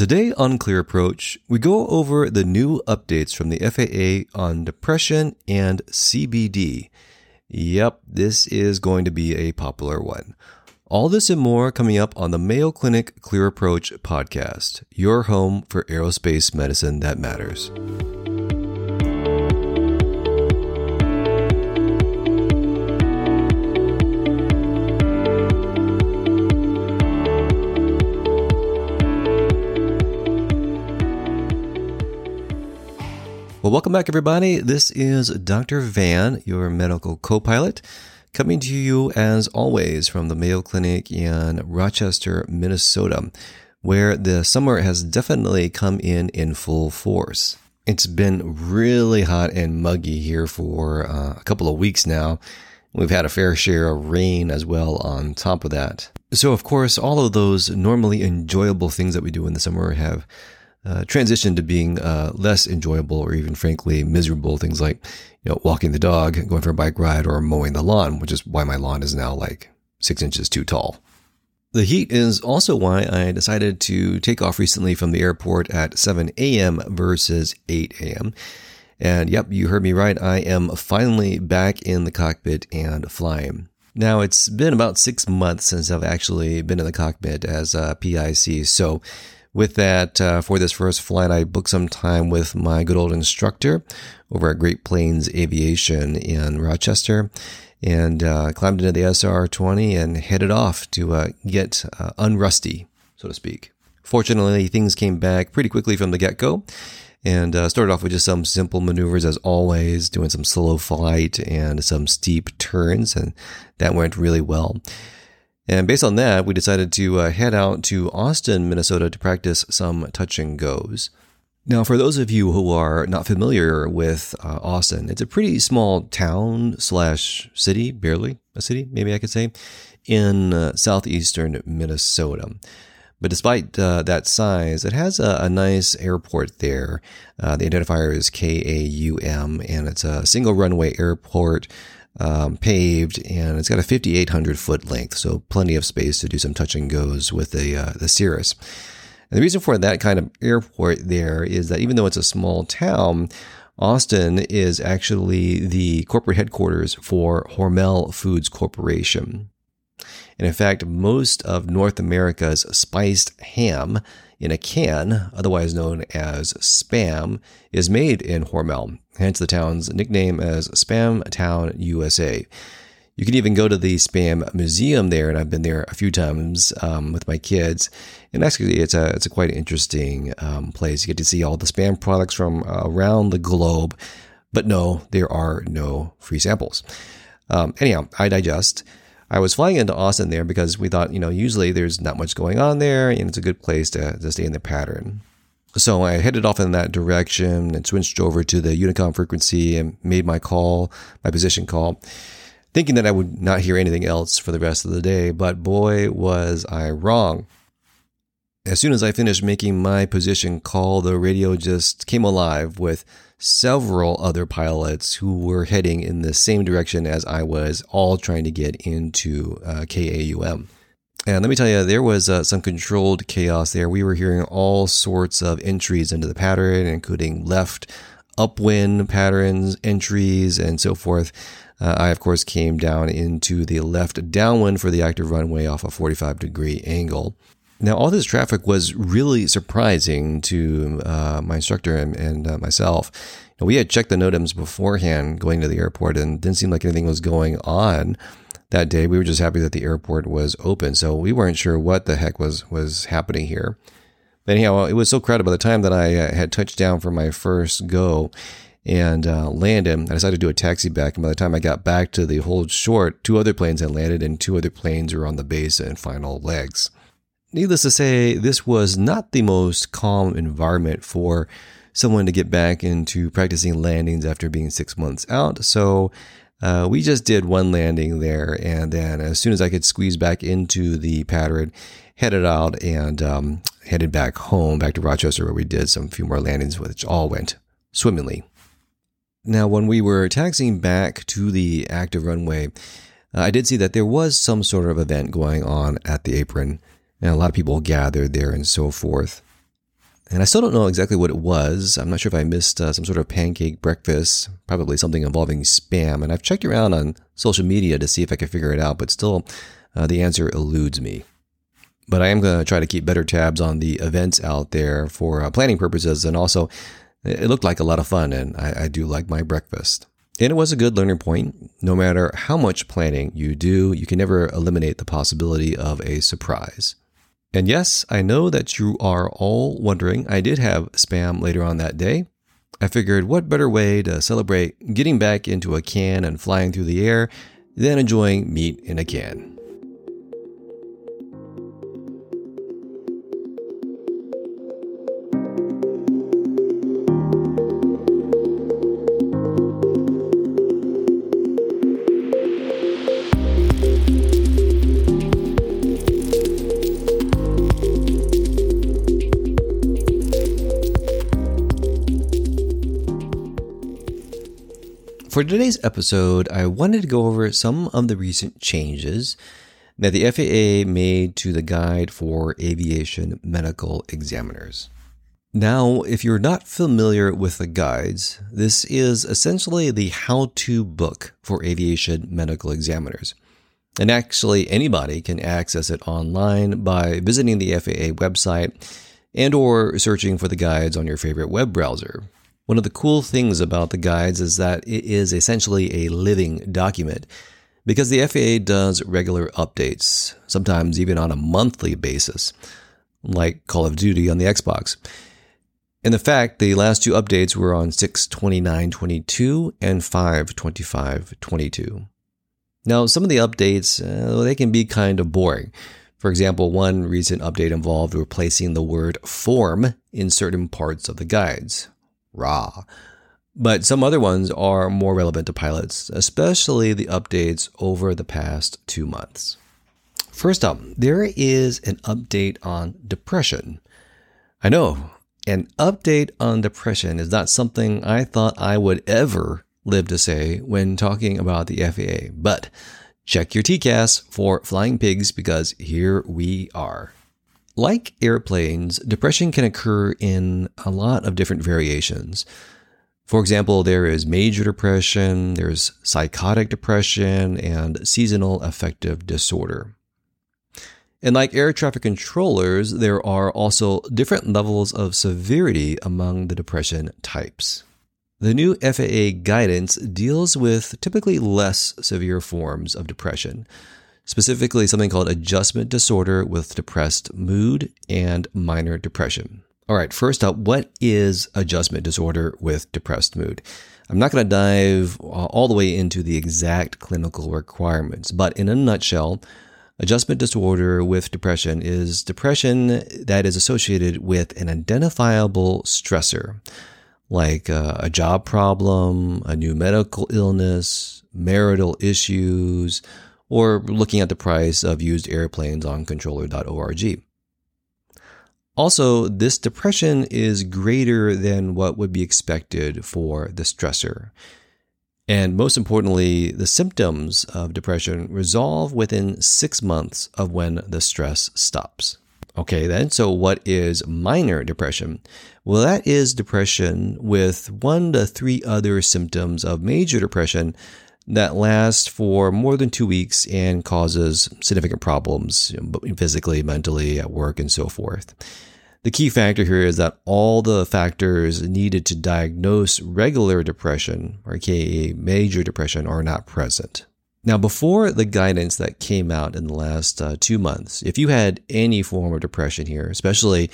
Today on Clear Approach, we go over the new updates from the FAA on depression and CBD. Yep, this is going to be a popular one. All this and more coming up on the Mayo Clinic Clear Approach podcast, your home for aerospace medicine that matters. Well, welcome back, everybody. This is Dr. Van, your medical co pilot, coming to you as always from the Mayo Clinic in Rochester, Minnesota, where the summer has definitely come in in full force. It's been really hot and muggy here for uh, a couple of weeks now. We've had a fair share of rain as well on top of that. So, of course, all of those normally enjoyable things that we do in the summer have uh, transition to being uh, less enjoyable or even frankly miserable. Things like, you know, walking the dog, going for a bike ride, or mowing the lawn, which is why my lawn is now like six inches too tall. The heat is also why I decided to take off recently from the airport at 7 a.m. versus 8 a.m. And yep, you heard me right. I am finally back in the cockpit and flying. Now, it's been about six months since I've actually been in the cockpit as a PIC. So, with that, uh, for this first flight, I booked some time with my good old instructor over at Great Plains Aviation in Rochester and uh, climbed into the SR 20 and headed off to uh, get uh, unrusty, so to speak. Fortunately, things came back pretty quickly from the get go and uh, started off with just some simple maneuvers as always, doing some slow flight and some steep turns, and that went really well. And based on that, we decided to uh, head out to Austin, Minnesota to practice some touch and goes. Now, for those of you who are not familiar with uh, Austin, it's a pretty small town slash city, barely a city, maybe I could say, in uh, southeastern Minnesota. But despite uh, that size, it has a, a nice airport there. Uh, the identifier is KAUM, and it's a single runway airport um, paved, and it's got a 5,800 foot length, so plenty of space to do some touch and goes with the uh, the Cirrus. And the reason for that kind of airport there is that even though it's a small town, Austin is actually the corporate headquarters for Hormel Foods Corporation. And in fact, most of North America's spiced ham in a can, otherwise known as spam, is made in Hormel, hence the town's nickname as Spam Town, USA. You can even go to the Spam Museum there, and I've been there a few times um, with my kids. And actually, it's a it's a quite interesting um, place. You get to see all the spam products from around the globe. But no, there are no free samples. Um, anyhow, I digest. I was flying into Austin there because we thought, you know, usually there's not much going on there and it's a good place to, to stay in the pattern. So I headed off in that direction and switched over to the Unicom frequency and made my call, my position call, thinking that I would not hear anything else for the rest of the day. But boy, was I wrong. As soon as I finished making my position call, the radio just came alive with several other pilots who were heading in the same direction as I was, all trying to get into uh, KAUM. And let me tell you, there was uh, some controlled chaos there. We were hearing all sorts of entries into the pattern, including left upwind patterns, entries, and so forth. Uh, I, of course, came down into the left downwind for the active runway off a 45 degree angle. Now, all this traffic was really surprising to uh, my instructor and, and uh, myself. Know, we had checked the NOTAMs beforehand going to the airport and didn't seem like anything was going on that day. We were just happy that the airport was open, so we weren't sure what the heck was was happening here. But anyhow, it was so crowded by the time that I uh, had touched down for my first go and uh, landed. I decided to do a taxi back, and by the time I got back to the hold short, two other planes had landed, and two other planes were on the base and final legs. Needless to say, this was not the most calm environment for someone to get back into practicing landings after being six months out. So uh, we just did one landing there, and then as soon as I could squeeze back into the pattern, headed out and um, headed back home, back to Rochester, where we did some few more landings, which all went swimmingly. Now, when we were taxiing back to the active runway, uh, I did see that there was some sort of event going on at the apron and a lot of people gathered there and so forth. And I still don't know exactly what it was. I'm not sure if I missed uh, some sort of pancake breakfast, probably something involving spam. And I've checked around on social media to see if I could figure it out, but still, uh, the answer eludes me. But I am going to try to keep better tabs on the events out there for uh, planning purposes. And also, it looked like a lot of fun, and I, I do like my breakfast. And it was a good learning point. No matter how much planning you do, you can never eliminate the possibility of a surprise. And yes, I know that you are all wondering, I did have spam later on that day. I figured what better way to celebrate getting back into a can and flying through the air than enjoying meat in a can. For today's episode, I wanted to go over some of the recent changes that the FAA made to the guide for aviation medical examiners. Now, if you're not familiar with the guides, this is essentially the how to book for aviation medical examiners. And actually, anybody can access it online by visiting the FAA website and or searching for the guides on your favorite web browser. One of the cool things about the guides is that it is essentially a living document because the FAA does regular updates, sometimes even on a monthly basis, like Call of Duty on the Xbox. In the fact, the last two updates were on 62922 and 52522. Now, some of the updates, uh, they can be kind of boring. For example, one recent update involved replacing the word form in certain parts of the guides raw. But some other ones are more relevant to pilots, especially the updates over the past two months. First up, there is an update on depression. I know, an update on depression is not something I thought I would ever live to say when talking about the FAA, but check your TCAS for flying pigs because here we are. Like airplanes, depression can occur in a lot of different variations. For example, there is major depression, there's psychotic depression, and seasonal affective disorder. And like air traffic controllers, there are also different levels of severity among the depression types. The new FAA guidance deals with typically less severe forms of depression, specifically something called adjustment disorder with depressed mood and minor depression. All right, first up, what is adjustment disorder with depressed mood? I'm not going to dive all the way into the exact clinical requirements, but in a nutshell, adjustment disorder with depression is depression that is associated with an identifiable stressor, like a, a job problem, a new medical illness, marital issues, or looking at the price of used airplanes on controller.org. Also, this depression is greater than what would be expected for the stressor. And most importantly, the symptoms of depression resolve within six months of when the stress stops. Okay, then, so what is minor depression? Well, that is depression with one to three other symptoms of major depression that lasts for more than two weeks and causes significant problems physically, mentally, at work, and so forth. The key factor here is that all the factors needed to diagnose regular depression, or aka major depression, are not present. Now, before the guidance that came out in the last uh, two months, if you had any form of depression here, especially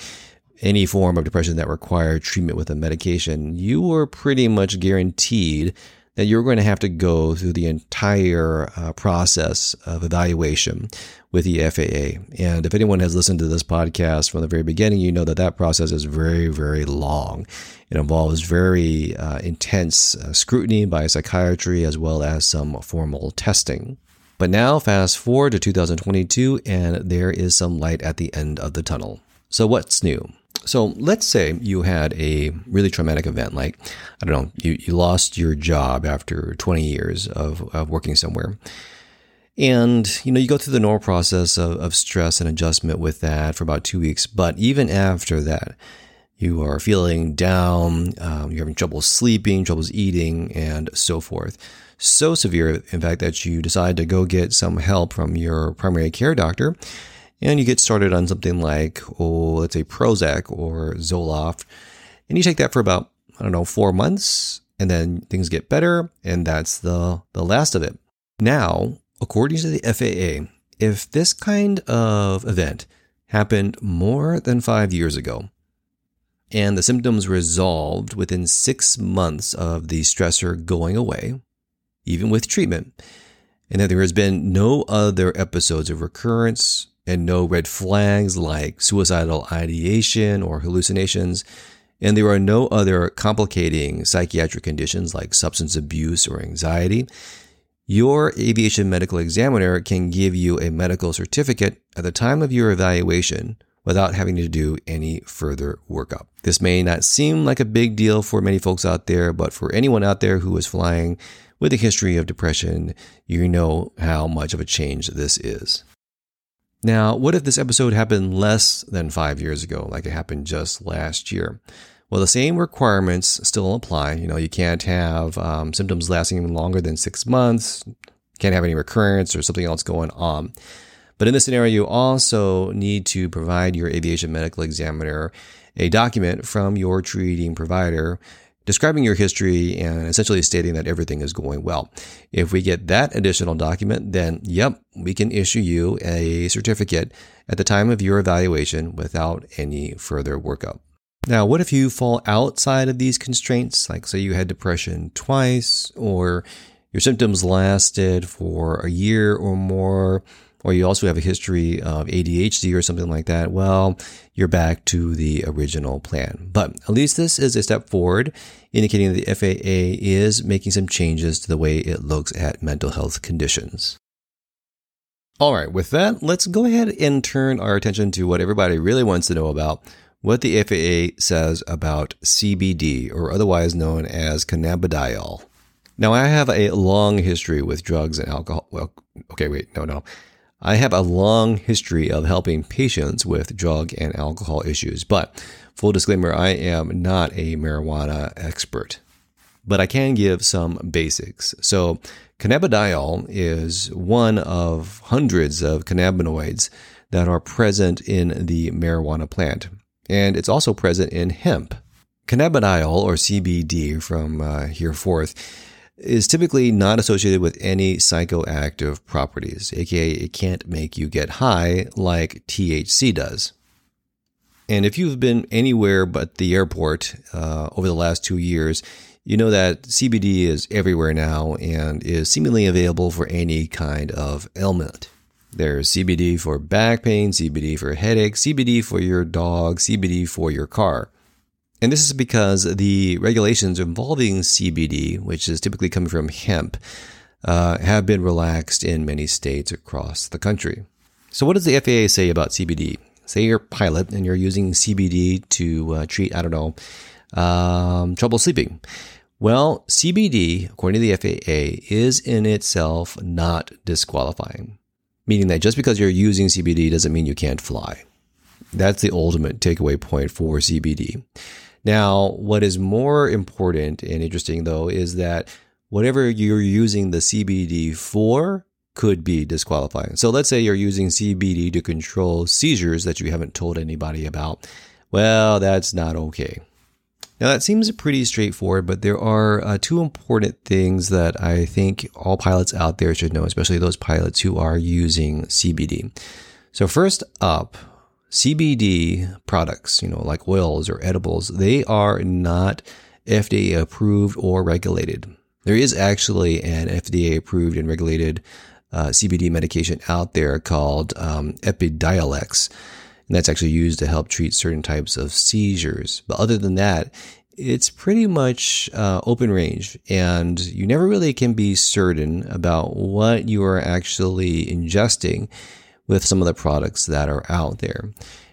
any form of depression that required treatment with a medication, you were pretty much guaranteed that you're going to have to go through the entire uh, process of evaluation with the FAA. And if anyone has listened to this podcast from the very beginning, you know that that process is very, very long. It involves very uh, intense uh, scrutiny by psychiatry as well as some formal testing. But now, fast forward to 2022, and there is some light at the end of the tunnel. So, what's new? So let's say you had a really traumatic event, like, I don't know, you, you lost your job after 20 years of, of working somewhere. And, you know, you go through the normal process of, of stress and adjustment with that for about two weeks. But even after that, you are feeling down, um, you're having trouble sleeping, troubles eating, and so forth. So severe, in fact, that you decide to go get some help from your primary care doctor. And you get started on something like, oh, let's say Prozac or Zoloft. And you take that for about, I don't know, four months. And then things get better. And that's the, the last of it. Now, according to the FAA, if this kind of event happened more than five years ago, and the symptoms resolved within six months of the stressor going away, even with treatment, and that there has been no other episodes of recurrence and no red flags like suicidal ideation or hallucinations, and there are no other complicating psychiatric conditions like substance abuse or anxiety, your aviation medical examiner can give you a medical certificate at the time of your evaluation without having to do any further workup. This may not seem like a big deal for many folks out there, but for anyone out there who is flying with a history of depression, you know how much of a change this is. Now, what if this episode happened less than five years ago, like it happened just last year? Well, the same requirements still apply. You know, you can't have um, symptoms lasting longer than six months, can't have any recurrence or something else going on. But in this scenario, you also need to provide your aviation medical examiner a document from your treating provider describing your history and essentially stating that everything is going well. If we get that additional document, then yep, we can issue you a certificate at the time of your evaluation without any further workup. Now, what if you fall outside of these constraints? Like, say you had depression twice, or your symptoms lasted for a year or more, or you also have a history of ADHD or something like that, well, you're back to the original plan. But at least this is a step forward, indicating that the FAA is making some changes to the way it looks at mental health conditions. All right, with that, let's go ahead and turn our attention to what everybody really wants to know about what the FAA says about CBD, or otherwise known as cannabidiol. Now, I have a long history with drugs and alcohol. Well, okay, wait, no, no. I have a long history of helping patients with drug and alcohol issues, but full disclaimer, I am not a marijuana expert. But I can give some basics. So, cannabidiol is one of hundreds of cannabinoids that are present in the marijuana plant, and it's also present in hemp. Cannabidiol, or CBD from uh, here forth, is typically not associated with any psychoactive properties, aka it can't make you get high like THC does. And if you've been anywhere but the airport uh, over the last two years, you know that CBD is everywhere now and is seemingly available for any kind of ailment. There's CBD for back pain, CBD for headaches, CBD for your dog, CBD for your car. And this is because the regulations involving CBD, which is typically coming from hemp, uh, have been relaxed in many states across the country. So, what does the FAA say about CBD? Say you're a pilot and you're using CBD to uh, treat, I don't know, um, trouble sleeping. Well, CBD, according to the FAA, is in itself not disqualifying, meaning that just because you're using CBD doesn't mean you can't fly. That's the ultimate takeaway point for CBD. Now, what is more important and interesting though is that whatever you're using the CBD for could be disqualifying. So let's say you're using CBD to control seizures that you haven't told anybody about. Well, that's not okay. Now, that seems pretty straightforward, but there are uh, two important things that I think all pilots out there should know, especially those pilots who are using CBD. So, first up, CBD products, you know, like oils or edibles, they are not FDA approved or regulated. There is actually an FDA approved and regulated uh, CBD medication out there called um, Epidiolex, and that's actually used to help treat certain types of seizures. But other than that, it's pretty much uh, open range, and you never really can be certain about what you are actually ingesting with some of the products that are out there.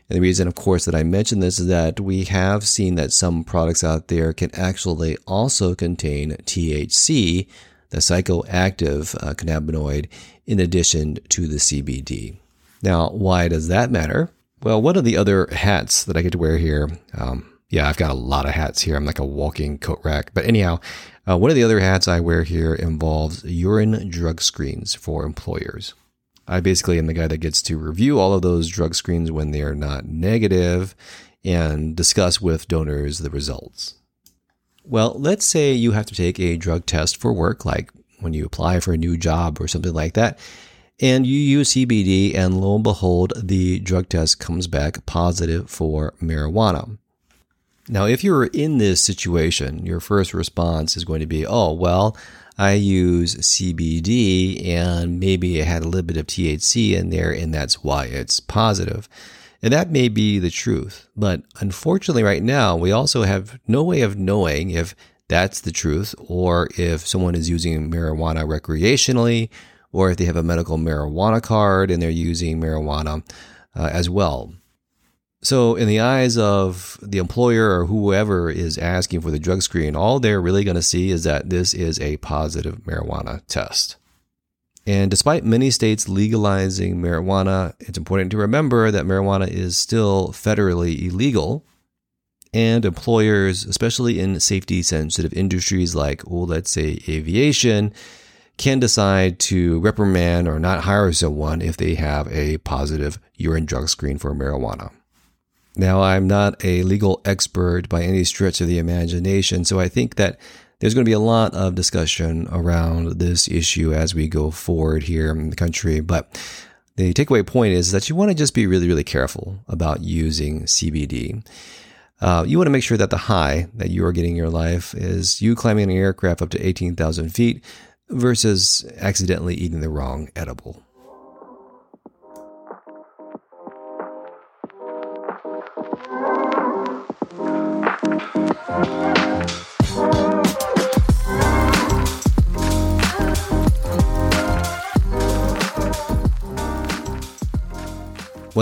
And the reason, of course, that I mention this is that we have seen that some products out there can actually also contain THC, the psychoactive uh, cannabinoid, in addition to the CBD. Now, why does that matter? Well, one of the other hats that I get to wear here, um, Yeah, I've got a lot of hats here. I'm like a walking coat rack. But anyhow, uh, one of the other hats I wear here involves urine drug screens for employers. I basically am the guy that gets to review all of those drug screens when they are not negative and discuss with donors the results. Well, let's say you have to take a drug test for work, like when you apply for a new job or something like that, and you use CBD, and lo and behold, the drug test comes back positive for marijuana. Now, if you're in this situation, your first response is going to be, oh, well, I use CBD and maybe it had a little bit of THC in there, and that's why it's positive. And that may be the truth. But unfortunately, right now, we also have no way of knowing if that's the truth or if someone is using marijuana recreationally or if they have a medical marijuana card and they're using marijuana uh, as well. So, in the eyes of the employer or whoever is asking for the drug screen, all they're really going to see is that this is a positive marijuana test. And despite many states legalizing marijuana, it's important to remember that marijuana is still federally illegal. And employers, especially in safety sensitive industries like, well, let's say aviation, can decide to reprimand or not hire someone if they have a positive urine drug screen for marijuana. Now, I'm not a legal expert by any stretch of the imagination, so I think that there's going to be a lot of discussion around this issue as we go forward here in the country. But the takeaway point is that you want to just be really, really careful about using CBD. Uh, you want to make sure that the high that you are getting in your life is you climbing an aircraft up to 18,000 feet versus accidentally eating the wrong edible. Well,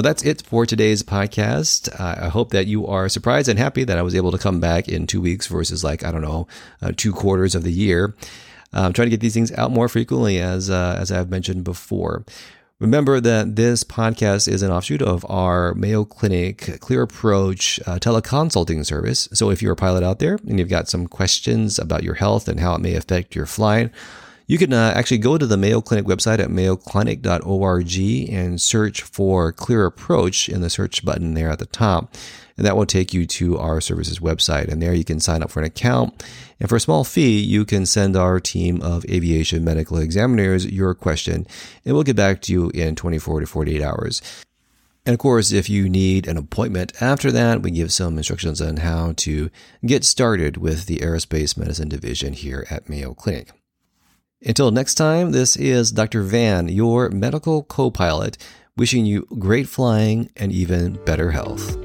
that's it for today's podcast. Uh, I hope that you are surprised and happy that I was able to come back in two weeks versus like, I don't know, uh, two quarters of the year. I'm trying to get these things out more frequently as, uh, as I've mentioned before. Remember that this podcast is an offshoot of our Mayo Clinic Clear Approach uh, teleconsulting service. So if you're a pilot out there and you've got some questions about your health and how it may affect your flying, you can uh, actually go to the Mayo Clinic website at mayoclinic.org and search for Clear Approach in the search button there at the top. And that will take you to our services website. And there you can sign up for an account. And for a small fee, you can send our team of aviation medical examiners your question, and we'll get back to you in 24 to 48 hours. And of course, if you need an appointment after that, we give some instructions on how to get started with the Aerospace Medicine Division here at Mayo Clinic. Until next time, this is Dr. Van, your medical co pilot, wishing you great flying and even better health.